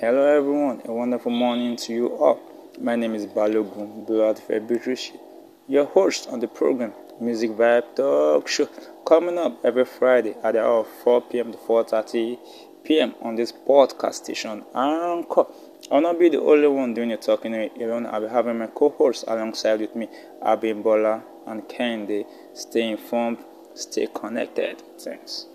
Hello, everyone. A wonderful morning to you all. My name is Balogun Blood Febitrishi, your host on the program Music Vibe Talk Show, coming up every Friday at the hour of 4 p.m. to 4:30 p.m. on this podcast station Anchor. I'll not be the only one doing the talking alone. I'll be having my co-hosts alongside with me, Abimbola and Kende. Stay informed, stay connected. Thanks.